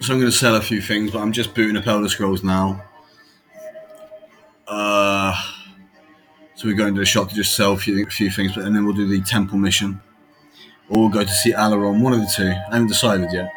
So I'm going to sell a few things, but I'm just booting up Elder Scrolls now. Uh, so we're going to the shop to just sell a few, a few things, but and then we'll do the temple mission, or we'll go to see Alaron. One of the two. I haven't decided yet.